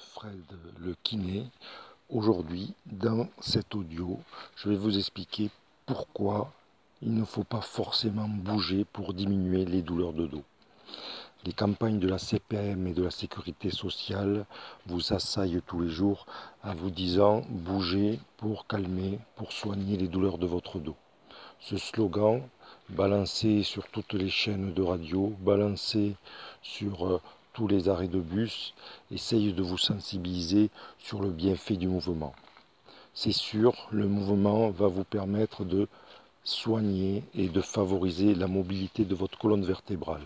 Fred le kiné. Aujourd'hui, dans cet audio, je vais vous expliquer pourquoi il ne faut pas forcément bouger pour diminuer les douleurs de dos. Les campagnes de la CPM et de la sécurité sociale vous assaillent tous les jours en vous disant bougez pour calmer, pour soigner les douleurs de votre dos. Ce slogan, balancé sur toutes les chaînes de radio, balancé sur euh, les arrêts de bus, essaye de vous sensibiliser sur le bienfait du mouvement. C'est sûr, le mouvement va vous permettre de soigner et de favoriser la mobilité de votre colonne vertébrale.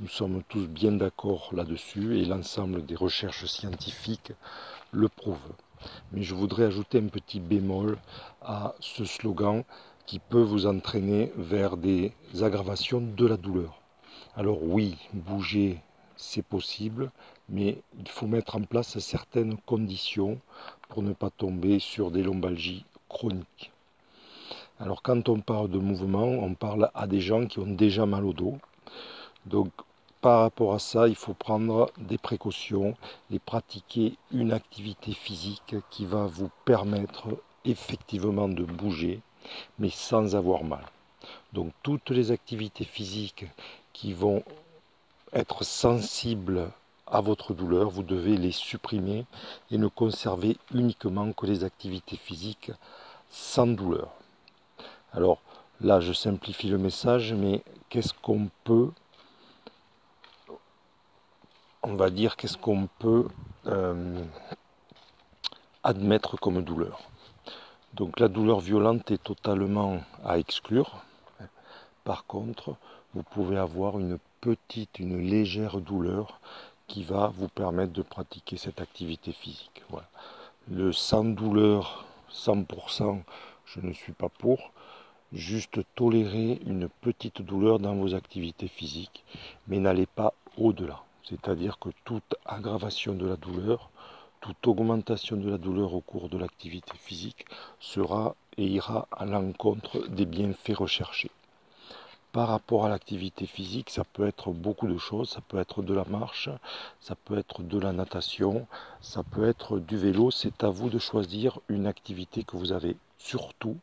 Nous sommes tous bien d'accord là-dessus et l'ensemble des recherches scientifiques le prouvent. Mais je voudrais ajouter un petit bémol à ce slogan qui peut vous entraîner vers des aggravations de la douleur. Alors oui, bouger c'est possible, mais il faut mettre en place certaines conditions pour ne pas tomber sur des lombalgies chroniques. Alors quand on parle de mouvement, on parle à des gens qui ont déjà mal au dos. Donc par rapport à ça, il faut prendre des précautions et pratiquer une activité physique qui va vous permettre effectivement de bouger, mais sans avoir mal. Donc toutes les activités physiques qui vont être sensible à votre douleur, vous devez les supprimer et ne conserver uniquement que les activités physiques sans douleur. Alors là, je simplifie le message, mais qu'est-ce qu'on peut, on va dire, qu'est-ce qu'on peut euh, admettre comme douleur? Donc la douleur violente est totalement à exclure. Par contre, vous pouvez avoir une petite, une légère douleur qui va vous permettre de pratiquer cette activité physique. Le sans douleur 100%, je ne suis pas pour. Juste tolérer une petite douleur dans vos activités physiques, mais n'allez pas au-delà. C'est-à-dire que toute aggravation de la douleur, toute augmentation de la douleur au cours de l'activité physique sera et ira à l'encontre des bienfaits recherchés par rapport à l'activité physique, ça peut être beaucoup de choses. Ça peut être de la marche, ça peut être de la natation, ça peut être du vélo. C'est à vous de choisir une activité que vous avez surtout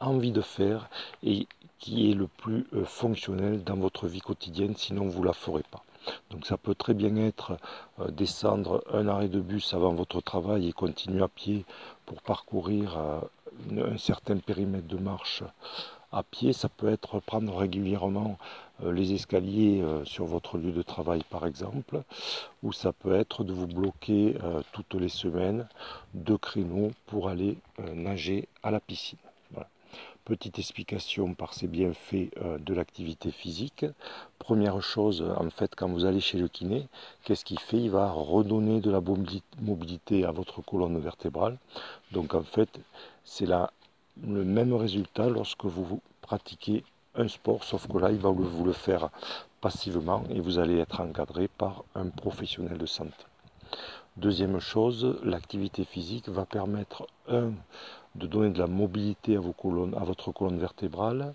envie de faire et qui est le plus euh, fonctionnel dans votre vie quotidienne, sinon vous ne la ferez pas. Donc ça peut très bien être euh, descendre un arrêt de bus avant votre travail et continuer à pied pour parcourir euh, un certain périmètre de marche à pied, ça peut être prendre régulièrement euh, les escaliers euh, sur votre lieu de travail par exemple, ou ça peut être de vous bloquer euh, toutes les semaines deux créneaux pour aller nager à la piscine. Petite explication par ces bienfaits de l'activité physique. Première chose, en fait, quand vous allez chez le kiné, qu'est-ce qu'il fait? Il va redonner de la mobilité à votre colonne vertébrale. Donc en fait, c'est la le même résultat lorsque vous pratiquez un sport, sauf que là, il va vous le faire passivement et vous allez être encadré par un professionnel de santé. Deuxième chose, l'activité physique va permettre, un, de donner de la mobilité à, vos colonnes, à votre colonne vertébrale,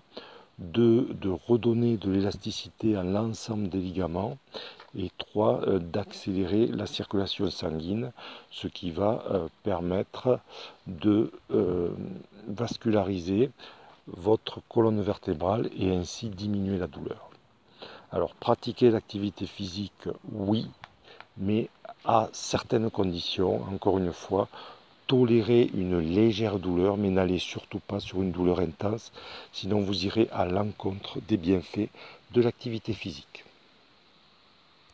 deux, de redonner de l'élasticité à l'ensemble des ligaments, et trois, euh, d'accélérer la circulation sanguine, ce qui va euh, permettre de euh, vasculariser votre colonne vertébrale et ainsi diminuer la douleur. Alors pratiquer l'activité physique, oui, mais à certaines conditions, encore une fois, tolérer une légère douleur, mais n'allez surtout pas sur une douleur intense, sinon vous irez à l'encontre des bienfaits de l'activité physique.